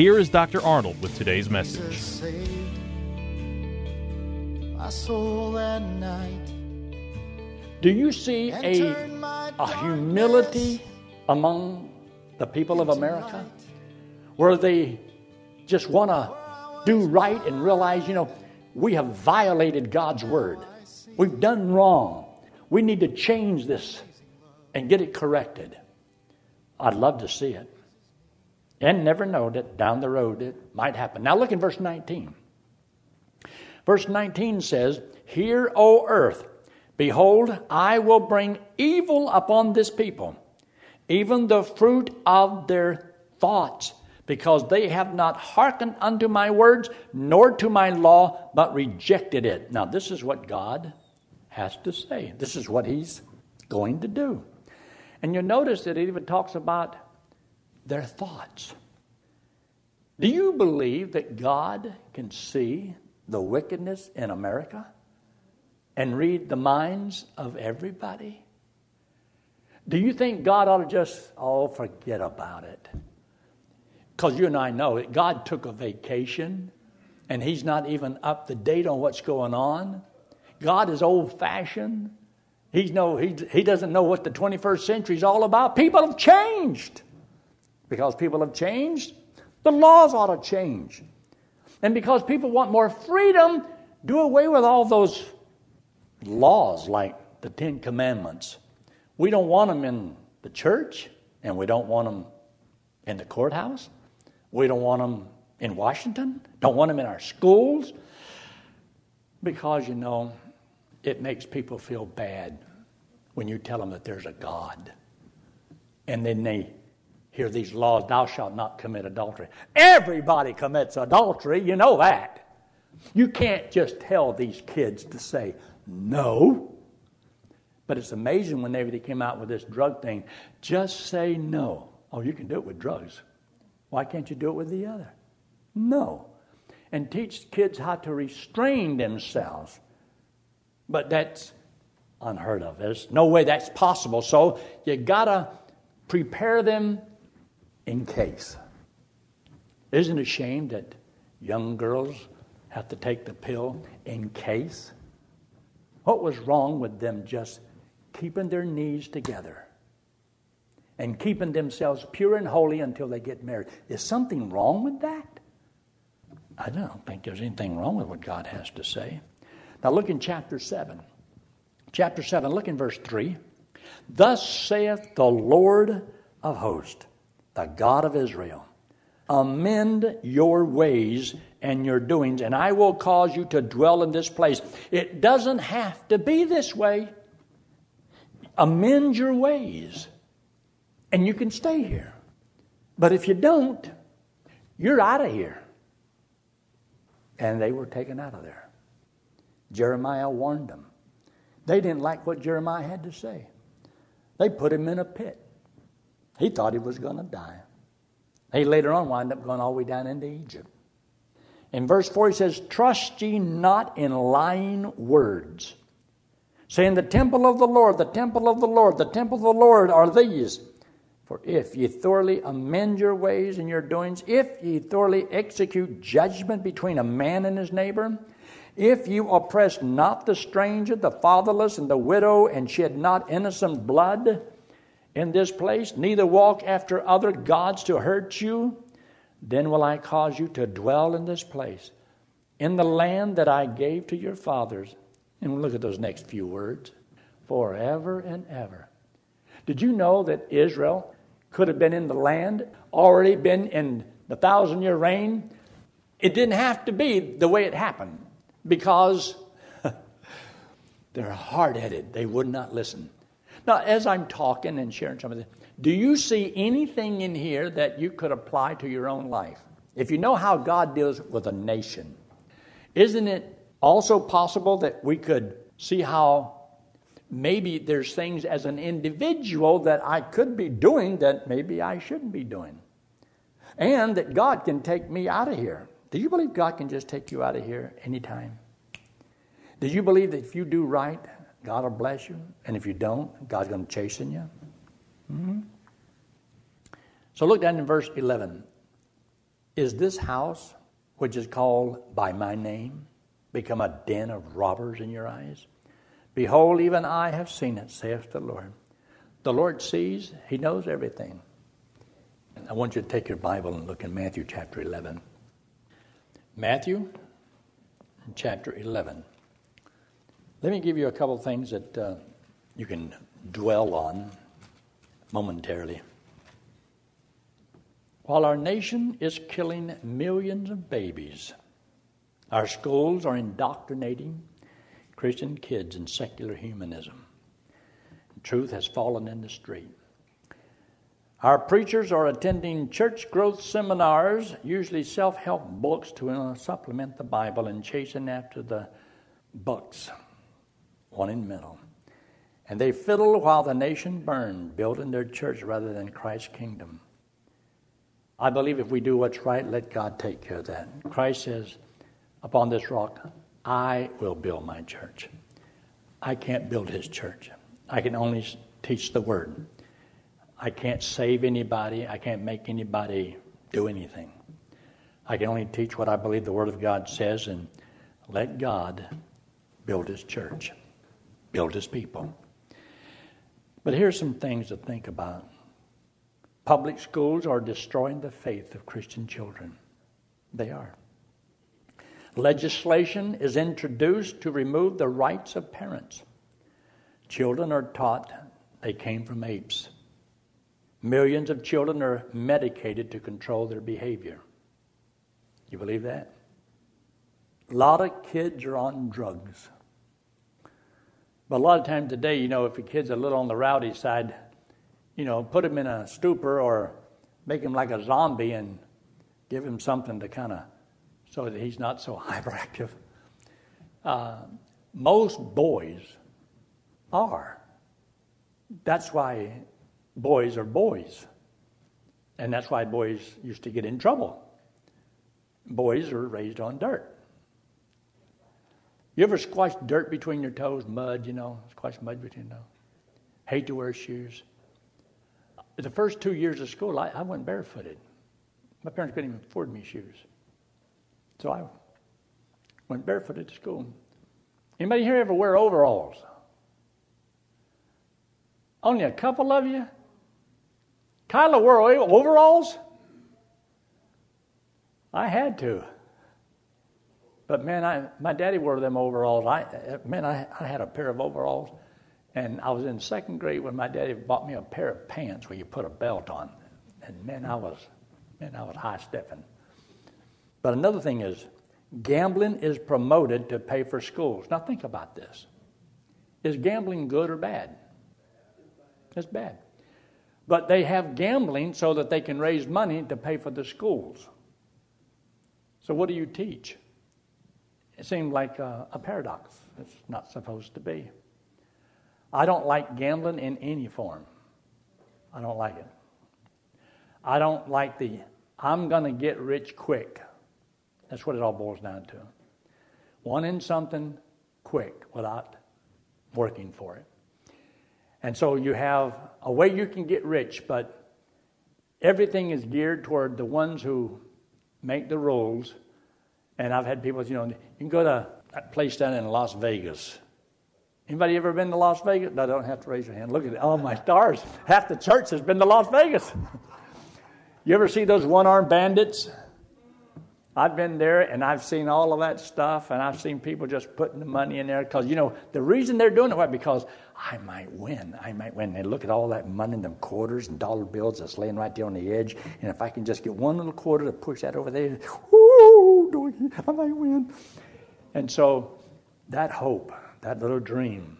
here is Dr. Arnold with today's message. Saved my soul that night. Do you see a, a humility among the people of America where they just want to do right and realize, you know, we have violated God's word. We've done wrong. We need to change this and get it corrected. I'd love to see it. And never know that down the road it might happen. Now look in verse 19. Verse 19 says, Hear, O earth, behold, I will bring evil upon this people, even the fruit of their thoughts, because they have not hearkened unto my words, nor to my law, but rejected it. Now, this is what God has to say. This is what He's going to do. And you notice that it even talks about their thoughts. Do you believe that God can see the wickedness in America and read the minds of everybody? Do you think God ought to just, oh, forget about it? Because you and I know that God took a vacation and He's not even up to date on what's going on. God is old fashioned. He's no, he, he doesn't know what the 21st century is all about. People have changed. Because people have changed, the laws ought to change. And because people want more freedom, do away with all those laws like the Ten Commandments. We don't want them in the church, and we don't want them in the courthouse. We don't want them in Washington, don't want them in our schools, because, you know, it makes people feel bad when you tell them that there's a God. And then they hear these laws thou shalt not commit adultery. Everybody commits adultery, you know that. You can't just tell these kids to say no. But it's amazing whenever they came out with this drug thing, just say no. Oh, you can do it with drugs. Why can't you do it with the other? No. And teach kids how to restrain themselves. But that's unheard of. There's no way that's possible. So you gotta prepare them in case. Isn't it a shame that young girls have to take the pill in case? What was wrong with them just keeping their knees together and keeping themselves pure and holy until they get married? Is something wrong with that? I don't think there's anything wrong with what God has to say. Now look in chapter 7. Chapter 7, look in verse 3. Thus saith the Lord of hosts the God of Israel. Amend your ways and your doings, and I will cause you to dwell in this place. It doesn't have to be this way. Amend your ways, and you can stay here. But if you don't, you're out of here. And they were taken out of there. Jeremiah warned them. They didn't like what Jeremiah had to say. They put him in a pit. He thought he was going to die. He later on wound up going all the way down into Egypt. In verse 4, he says, Trust ye not in lying words, saying, The temple of the Lord, the temple of the Lord, the temple of the Lord are these. For if ye thoroughly amend your ways and your doings, if ye thoroughly execute judgment between a man and his neighbor, if you oppress not the stranger, the fatherless, and the widow, and shed not innocent blood, in this place, neither walk after other gods to hurt you, Then will I cause you to dwell in this place, in the land that I gave to your fathers. And look at those next few words forever and ever. Did you know that Israel could have been in the land, already been in the thousand year reign? It didn't have to be the way it happened because they're hard headed. They would not listen. Now, as I'm talking and sharing some of this, do you see anything in here that you could apply to your own life? If you know how God deals with a nation, isn't it also possible that we could see how maybe there's things as an individual that I could be doing that maybe I shouldn't be doing? And that God can take me out of here. Do you believe God can just take you out of here anytime? Do you believe that if you do right, God will bless you? And if you don't, God's going to chasten you? Mm-hmm. So look down in verse 11. Is this house, which is called by my name, become a den of robbers in your eyes? Behold, even I have seen it, saith the Lord. The Lord sees, He knows everything. I want you to take your Bible and look in Matthew chapter 11. Matthew chapter 11. Let me give you a couple things that uh, you can dwell on momentarily. While our nation is killing millions of babies, our schools are indoctrinating Christian kids in secular humanism. Truth has fallen in the street. Our preachers are attending church growth seminars, usually self help books to uh, supplement the Bible and chasing after the bucks, one in middle. And they fiddle while the nation burned, building their church rather than Christ's kingdom. I believe if we do what's right, let God take care of that. Christ says, Upon this rock, I will build my church. I can't build his church. I can only teach the word. I can't save anybody. I can't make anybody do anything. I can only teach what I believe the Word of God says and let God build His church, build His people. But here's some things to think about. Public schools are destroying the faith of Christian children. They are. Legislation is introduced to remove the rights of parents. Children are taught they came from apes. Millions of children are medicated to control their behavior. You believe that? A lot of kids are on drugs. But a lot of times today, you know, if a kid's a little on the rowdy side, you know, put him in a stupor or make him like a zombie and give him something to kind of so that he's not so hyperactive. Uh, most boys are. That's why boys are boys. And that's why boys used to get in trouble. Boys are raised on dirt. You ever squash dirt between your toes, mud, you know, squash mud between your toes? Hate to wear shoes. The first two years of school, I, I went barefooted. My parents couldn't even afford me shoes. So I went barefooted to school. Anybody here ever wear overalls? Only a couple of you? Kyla wore overalls? I had to. But man, I, my daddy wore them overalls. I, man, I, I had a pair of overalls, and I was in second grade when my daddy bought me a pair of pants where you put a belt on. And man, I was, man, I was high stepping. But another thing is, gambling is promoted to pay for schools. Now think about this: is gambling good or bad? It's bad. But they have gambling so that they can raise money to pay for the schools. So what do you teach? It seemed like a, a paradox. It's not supposed to be. I don't like gambling in any form. I don't like it. I don't like the I'm going to get rich quick. That's what it all boils down to. Wanting something quick without working for it. And so you have a way you can get rich, but everything is geared toward the ones who make the rules and I've had people, you know, you can go to that place down in Las Vegas. Anybody ever been to Las Vegas? No, don't have to raise your hand. Look at it. Oh, my stars. Half the church has been to Las Vegas. You ever see those one armed bandits? I've been there and I've seen all of that stuff, and I've seen people just putting the money in there because, you know, the reason they're doing it, why? Because I might win. I might win. They look at all that money, in them quarters and dollar bills that's laying right there on the edge, and if I can just get one little quarter to push that over there, whoo, I might win. And so that hope, that little dream,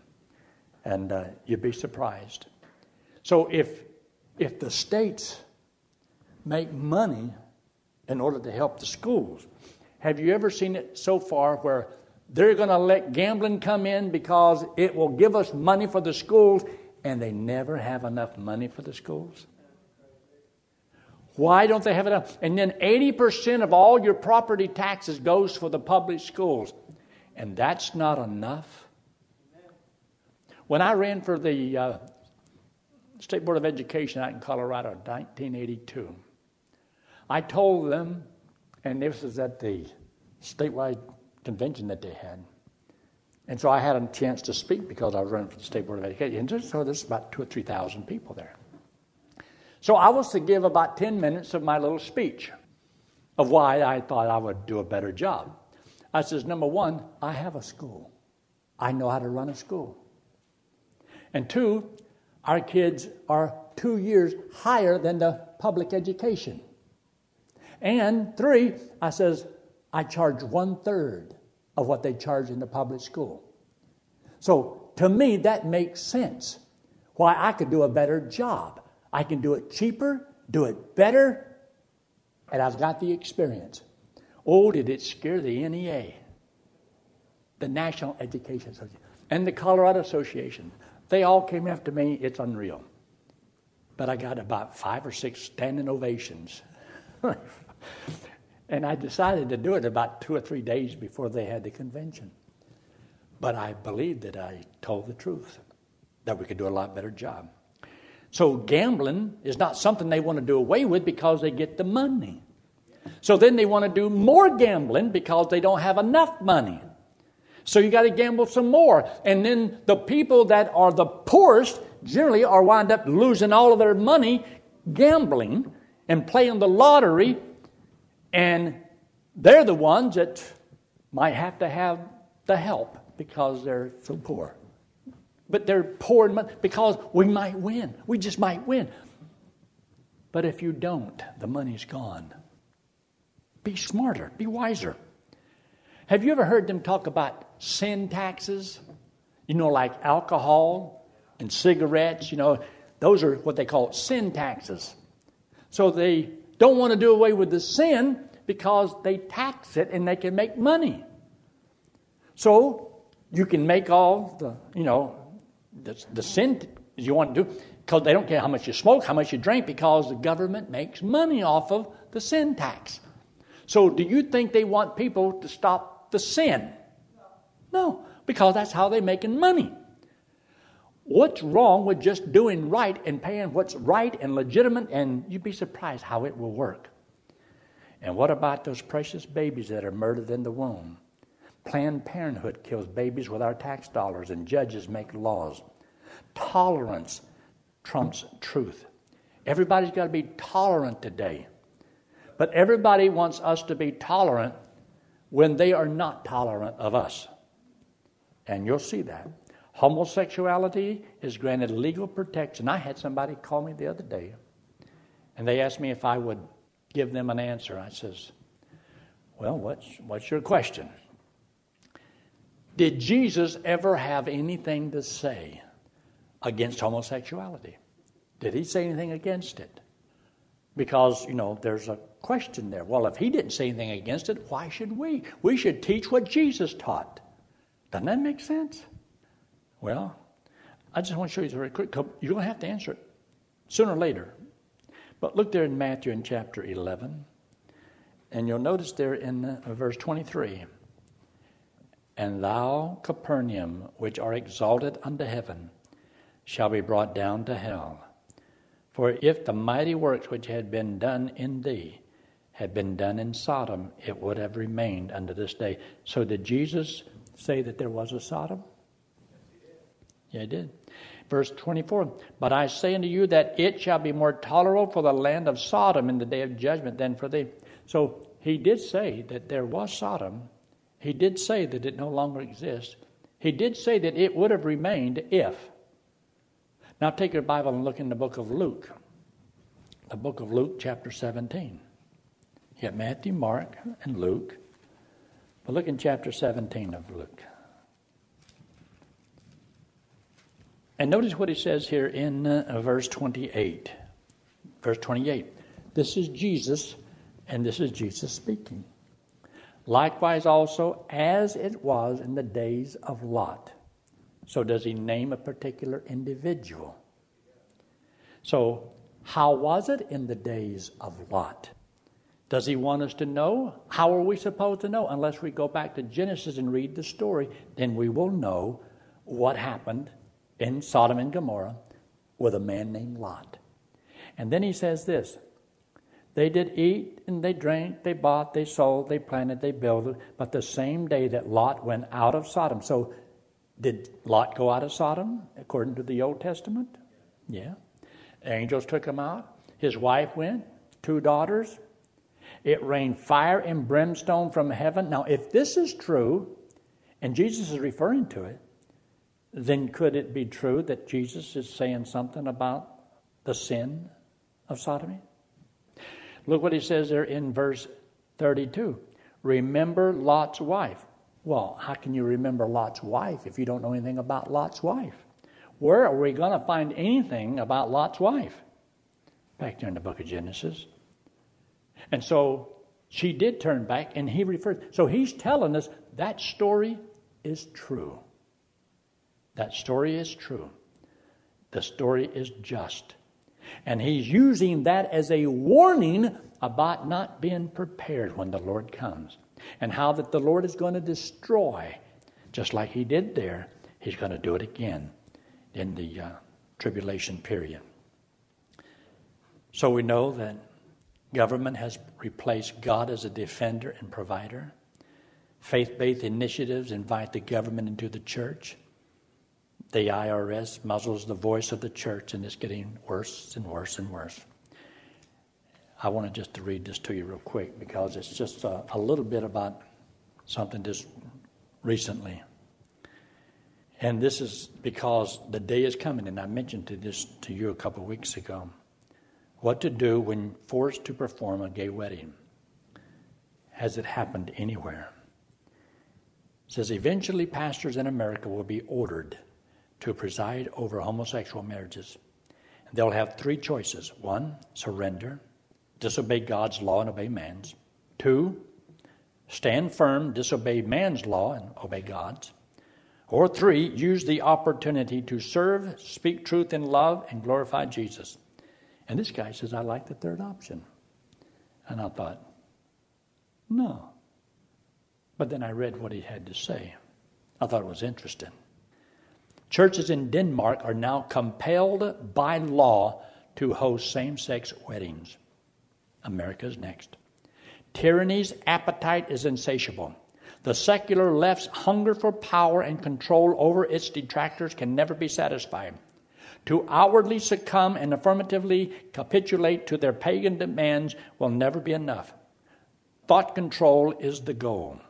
and uh, you'd be surprised. So if if the states make money in order to help the schools. Have you ever seen it so far where they're going to let gambling come in because it will give us money for the schools and they never have enough money for the schools? Why don't they have enough? And then 80% of all your property taxes goes for the public schools. And that's not enough. When I ran for the uh, State Board of Education out in Colorado in 1982, I told them, and this was at the statewide convention that they had. And so I had a chance to speak because I was running for the State Board of Education. And so there's about two or 3,000 people there. So I was to give about 10 minutes of my little speech of why I thought I would do a better job. I says, number one, I have a school. I know how to run a school. And two, our kids are two years higher than the public education. And three, I says, I charge one third of what they charge in the public school. So to me, that makes sense. Why I could do a better job. I can do it cheaper, do it better, and I've got the experience. Oh, did it scare the NEA, the National Education Association, and the Colorado Association. They all came after me. It's unreal. But I got about five or six standing ovations and I decided to do it about two or three days before they had the convention. But I believed that I told the truth, that we could do a lot better job. So gambling is not something they want to do away with because they get the money. So then they want to do more gambling because they don't have enough money. So you got to gamble some more. And then the people that are the poorest generally are wind up losing all of their money gambling and playing the lottery and they're the ones that might have to have the help because they're so poor. But they're poor because we might win. We just might win. But if you don't, the money's gone. Be smarter, be wiser. Have you ever heard them talk about sin taxes? You know, like alcohol and cigarettes, you know, those are what they call sin taxes. So they don't want to do away with the sin because they tax it and they can make money. So you can make all the, you know, the, the sin you want to do because they don't care how much you smoke, how much you drink, because the government makes money off of the sin tax. So do you think they want people to stop the sin? No, because that's how they're making money. What's wrong with just doing right and paying what's right and legitimate? And you'd be surprised how it will work. And what about those precious babies that are murdered in the womb? Planned Parenthood kills babies with our tax dollars, and judges make laws. Tolerance trumps truth. Everybody's got to be tolerant today. But everybody wants us to be tolerant when they are not tolerant of us. And you'll see that. Homosexuality is granted legal protection. I had somebody call me the other day, and they asked me if I would give them an answer. I says, "Well, what's what's your question?" Did Jesus ever have anything to say against homosexuality? Did he say anything against it? Because, you know, there's a question there. Well, if he didn't say anything against it, why should we? We should teach what Jesus taught. Doesn't that make sense? Well, I just want to show you very quick. You're going to have to answer it sooner or later. But look there in Matthew in chapter 11, and you'll notice there in uh, verse 23 And thou, Capernaum, which art exalted unto heaven, shall be brought down to hell. For if the mighty works which had been done in thee had been done in Sodom, it would have remained unto this day. So did Jesus say that there was a Sodom? Yeah, he did. Verse 24 But I say unto you that it shall be more tolerable for the land of Sodom in the day of judgment than for thee. So he did say that there was Sodom. He did say that it no longer exists. He did say that it would have remained if. Now take your Bible and look in the book of Luke. The book of Luke, chapter 17. You got Matthew, Mark, and Luke. But look in chapter 17 of Luke. And notice what he says here in uh, verse 28. Verse 28. This is Jesus, and this is Jesus speaking. Likewise, also, as it was in the days of Lot. So, does he name a particular individual? So, how was it in the days of Lot? Does he want us to know? How are we supposed to know? Unless we go back to Genesis and read the story, then we will know what happened in Sodom and Gomorrah with a man named Lot. And then he says this They did eat and they drank, they bought, they sold, they planted, they built, but the same day that Lot went out of Sodom. So, did Lot go out of Sodom according to the Old Testament? Yeah. Angels took him out. His wife went, two daughters. It rained fire and brimstone from heaven. Now, if this is true, and Jesus is referring to it, then could it be true that Jesus is saying something about the sin of sodomy? Look what he says there in verse 32. Remember Lot's wife. Well, how can you remember Lot's wife if you don't know anything about Lot's wife? Where are we going to find anything about Lot's wife? Back there in the book of Genesis. And so she did turn back, and he referred. So he's telling us that story is true. That story is true. The story is just. And he's using that as a warning about not being prepared when the Lord comes. And how that the Lord is going to destroy, just like he did there, he's going to do it again in the uh, tribulation period. So we know that government has replaced God as a defender and provider. Faith based initiatives invite the government into the church the IRS muzzles the voice of the church, and it's getting worse and worse and worse. I wanted just to read this to you real quick because it's just a, a little bit about something just recently. And this is because the day is coming, and I mentioned to this to you a couple of weeks ago. What to do when forced to perform a gay wedding? Has it happened anywhere? It says eventually pastors in America will be ordered to preside over homosexual marriages. And They'll have three choices one, surrender, disobey God's law and obey man's. Two, stand firm, disobey man's law and obey God's. Or three, use the opportunity to serve, speak truth in love, and glorify Jesus. And this guy says, I like the third option. And I thought, no. But then I read what he had to say. I thought it was interesting. Churches in Denmark are now compelled by law to host same sex weddings. America's next. Tyranny's appetite is insatiable. The secular left's hunger for power and control over its detractors can never be satisfied. To outwardly succumb and affirmatively capitulate to their pagan demands will never be enough. Thought control is the goal.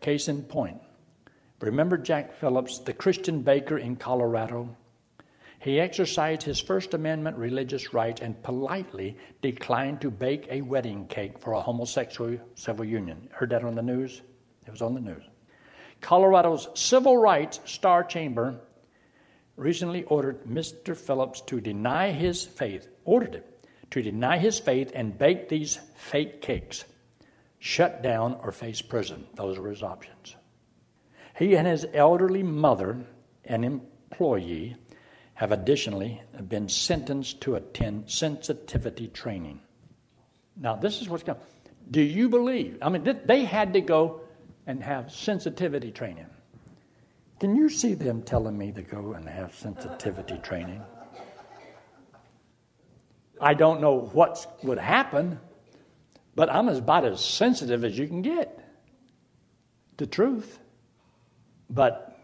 Case in point Remember Jack Phillips, the Christian baker in Colorado? He exercised his First Amendment religious rights and politely declined to bake a wedding cake for a homosexual civil union. Heard that on the news? It was on the news. Colorado's Civil Rights Star Chamber recently ordered Mr. Phillips to deny his faith, ordered it to deny his faith and bake these fake cakes, shut down, or face prison. Those were his options. He and his elderly mother, an employee, have additionally been sentenced to attend sensitivity training. Now, this is what's going Do you believe? I mean, they had to go and have sensitivity training. Can you see them telling me to go and have sensitivity training? I don't know what would happen, but I'm as about as sensitive as you can get. The truth. But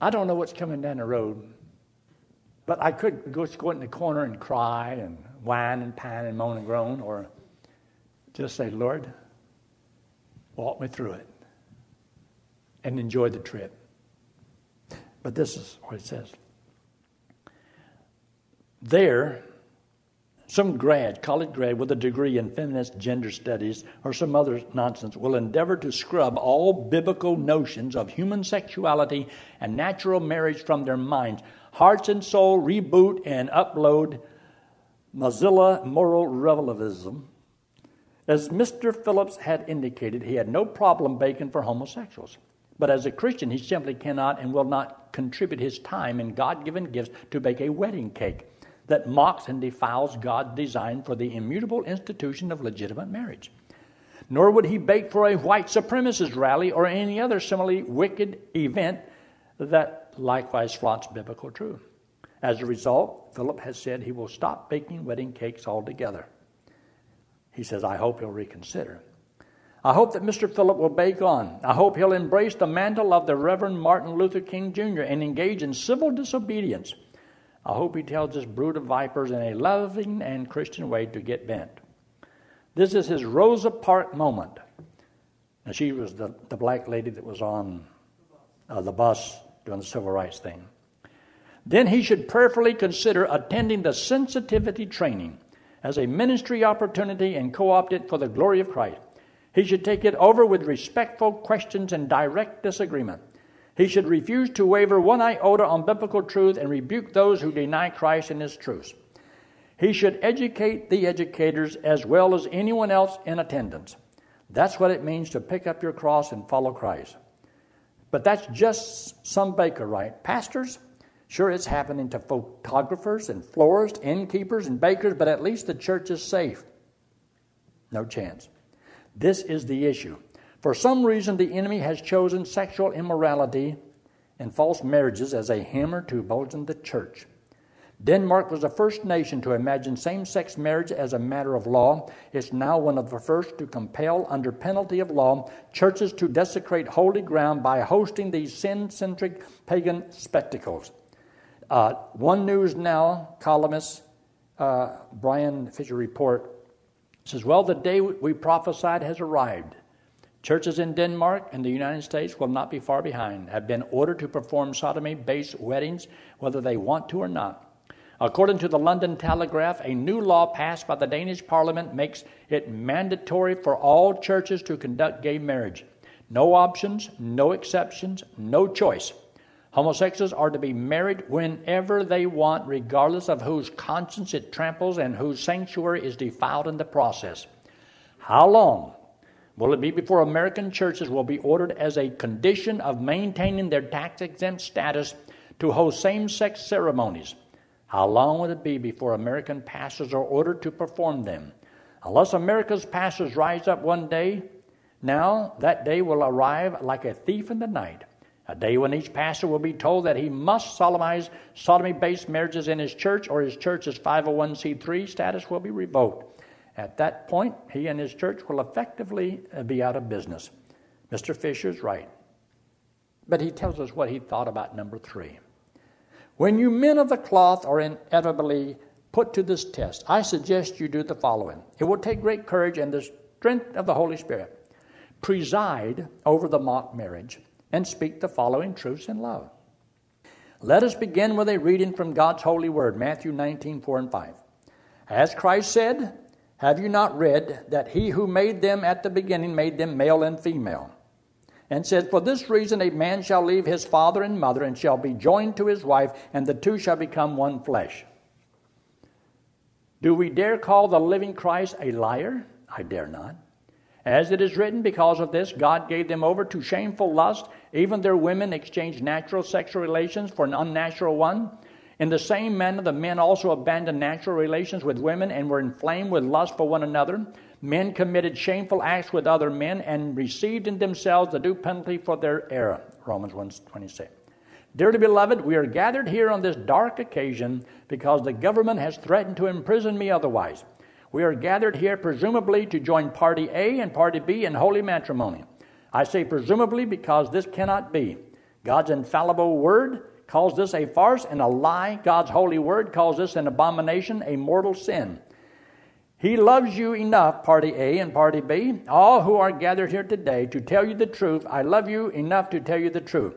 I don't know what's coming down the road. But I could go, go in the corner and cry and whine and pine and moan and groan, or just say, Lord, walk me through it and enjoy the trip. But this is what it says. There, some grad, college grad with a degree in feminist gender studies or some other nonsense will endeavor to scrub all biblical notions of human sexuality and natural marriage from their minds. Hearts and soul reboot and upload Mozilla moral relativism. As Mr. Phillips had indicated, he had no problem baking for homosexuals. But as a Christian, he simply cannot and will not contribute his time and God given gifts to bake a wedding cake that mocks and defiles God's design for the immutable institution of legitimate marriage. Nor would he bake for a white supremacist rally or any other similarly wicked event that likewise flaunts biblical truth. As a result, Philip has said he will stop baking wedding cakes altogether. He says, I hope he'll reconsider. I hope that Mr. Philip will bake on. I hope he'll embrace the mantle of the Reverend Martin Luther King Jr. and engage in civil disobedience I hope he tells this brood of vipers in a loving and Christian way to get bent. This is his Rosa Parks moment. Now, she was the, the black lady that was on uh, the bus doing the civil rights thing. Then he should prayerfully consider attending the sensitivity training as a ministry opportunity and co opt it for the glory of Christ. He should take it over with respectful questions and direct disagreement. He should refuse to waver one iota on biblical truth and rebuke those who deny Christ and his truths. He should educate the educators as well as anyone else in attendance. That's what it means to pick up your cross and follow Christ. But that's just some baker, right? Pastors? Sure, it's happening to photographers and florists, innkeepers and bakers, but at least the church is safe. No chance. This is the issue. For some reason, the enemy has chosen sexual immorality and false marriages as a hammer to bolster the church. Denmark was the first nation to imagine same sex marriage as a matter of law. It's now one of the first to compel, under penalty of law, churches to desecrate holy ground by hosting these sin centric pagan spectacles. Uh, one News Now columnist uh, Bryan Fischer report says, Well, the day we prophesied has arrived. Churches in Denmark and the United States will not be far behind, have been ordered to perform sodomy based weddings whether they want to or not. According to the London Telegraph, a new law passed by the Danish parliament makes it mandatory for all churches to conduct gay marriage. No options, no exceptions, no choice. Homosexuals are to be married whenever they want, regardless of whose conscience it tramples and whose sanctuary is defiled in the process. How long Will it be before American churches will be ordered as a condition of maintaining their tax exempt status to host same sex ceremonies? How long will it be before American pastors are ordered to perform them? Unless America's pastors rise up one day, now that day will arrive like a thief in the night. A day when each pastor will be told that he must solemnize sodomy based marriages in his church or his church's 501c3 status will be revoked. At that point, he and his church will effectively uh, be out of business. Mr. Fischer's right. But he tells us what he thought about number three. When you men of the cloth are inevitably put to this test, I suggest you do the following. It will take great courage and the strength of the Holy Spirit. Preside over the mock marriage and speak the following truths in love. Let us begin with a reading from God's holy word, Matthew 19, 4 and 5. As Christ said, have you not read that he who made them at the beginning made them male and female? And said, For this reason a man shall leave his father and mother and shall be joined to his wife, and the two shall become one flesh. Do we dare call the living Christ a liar? I dare not. As it is written, because of this, God gave them over to shameful lust. Even their women exchanged natural sexual relations for an unnatural one. In the same manner, the men also abandoned natural relations with women and were inflamed with lust for one another. Men committed shameful acts with other men and received in themselves the due penalty for their error. Romans 1:26. Dearly beloved, we are gathered here on this dark occasion because the government has threatened to imprison me otherwise. We are gathered here presumably to join party A and party B in holy matrimony. I say presumably because this cannot be. God's infallible word calls this a farce and a lie. God's holy word calls this an abomination, a mortal sin. He loves you enough, party A and party B, all who are gathered here today, to tell you the truth. I love you enough to tell you the truth.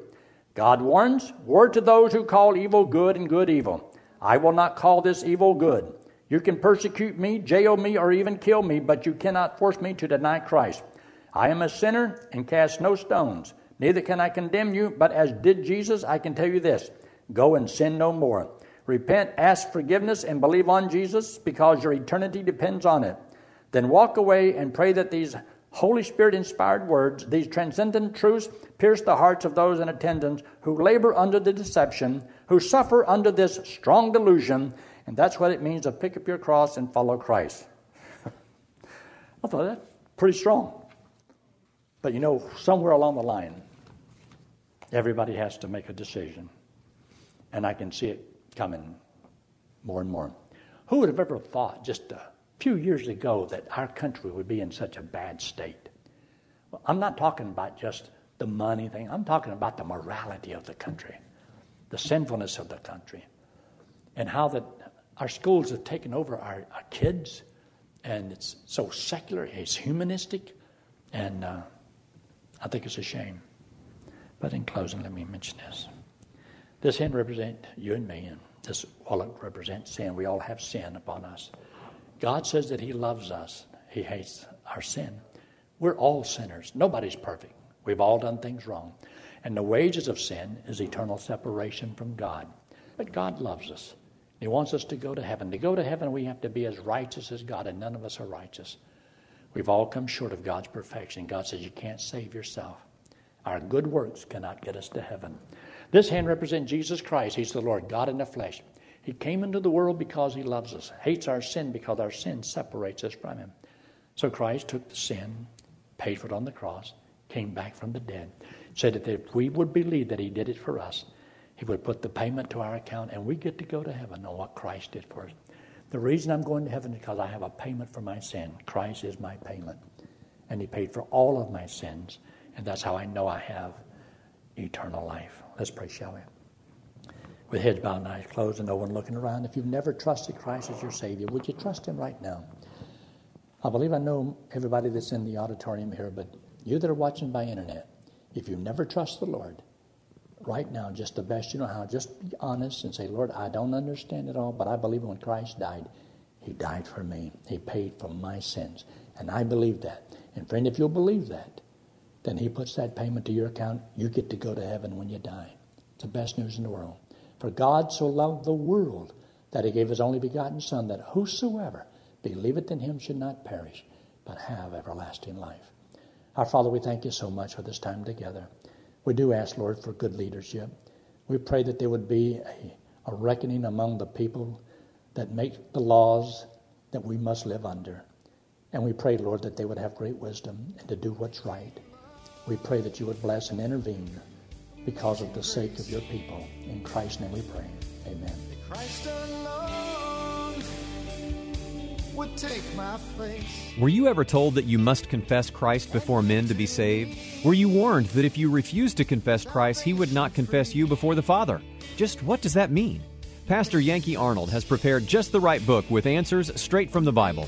God warns, Word to those who call evil good and good evil. I will not call this evil good. You can persecute me, jail me, or even kill me, but you cannot force me to deny Christ. I am a sinner and cast no stones. Neither can I condemn you, but as did Jesus, I can tell you this go and sin no more. Repent, ask forgiveness, and believe on Jesus because your eternity depends on it. Then walk away and pray that these Holy Spirit inspired words, these transcendent truths, pierce the hearts of those in attendance who labor under the deception, who suffer under this strong delusion, and that's what it means to pick up your cross and follow Christ. I thought that pretty strong. But you know, somewhere along the line, everybody has to make a decision. And I can see it coming more and more. Who would have ever thought just a few years ago that our country would be in such a bad state? Well, I'm not talking about just the money thing, I'm talking about the morality of the country, the sinfulness of the country, and how that our schools have taken over our, our kids, and it's so secular, it's humanistic, and uh, I think it's a shame. But in closing, let me mention this. This hand represents you and me, and this wallet represents sin. We all have sin upon us. God says that He loves us, He hates our sin. We're all sinners. Nobody's perfect. We've all done things wrong. And the wages of sin is eternal separation from God. But God loves us. He wants us to go to heaven. To go to heaven, we have to be as righteous as God, and none of us are righteous. We've all come short of God's perfection. God says you can't save yourself. Our good works cannot get us to heaven. This hand represents Jesus Christ. He's the Lord, God in the flesh. He came into the world because he loves us, hates our sin because our sin separates us from him. So Christ took the sin, paid for it on the cross, came back from the dead, said that if we would believe that he did it for us, he would put the payment to our account and we get to go to heaven on what Christ did for us. The reason I'm going to heaven is because I have a payment for my sin. Christ is my payment. And he paid for all of my sins. And that's how I know I have eternal life. Let's pray, shall we? With heads bowed and eyes closed and no one looking around, if you've never trusted Christ as your Savior, would you trust Him right now? I believe I know everybody that's in the auditorium here, but you that are watching by internet, if you've never trust the Lord, right now, just the best you know how, just be honest and say, Lord, I don't understand it all, but I believe when Christ died, He died for me. He paid for my sins. And I believe that. And friend, if you'll believe that, then He puts that payment to your account. You get to go to heaven when you die. It's the best news in the world. For God so loved the world that He gave His only begotten Son, that whosoever believeth in Him should not perish, but have everlasting life. Our Father, we thank you so much for this time together. We do ask, Lord, for good leadership. We pray that there would be a, a reckoning among the people that make the laws that we must live under. And we pray, Lord, that they would have great wisdom and to do what's right. We pray that you would bless and intervene because of the sake of your people. In Christ's name we pray. Amen. would take my place. Were you ever told that you must confess Christ before men to be saved? Were you warned that if you refused to confess Christ, he would not confess you before the Father? Just what does that mean? Pastor Yankee Arnold has prepared just the right book with answers straight from the Bible.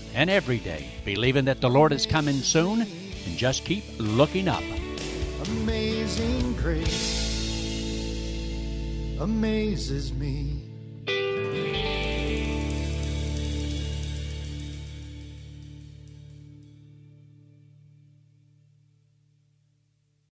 and every day, believing that the Lord is coming soon, and just keep looking up. Amazing grace amazes me.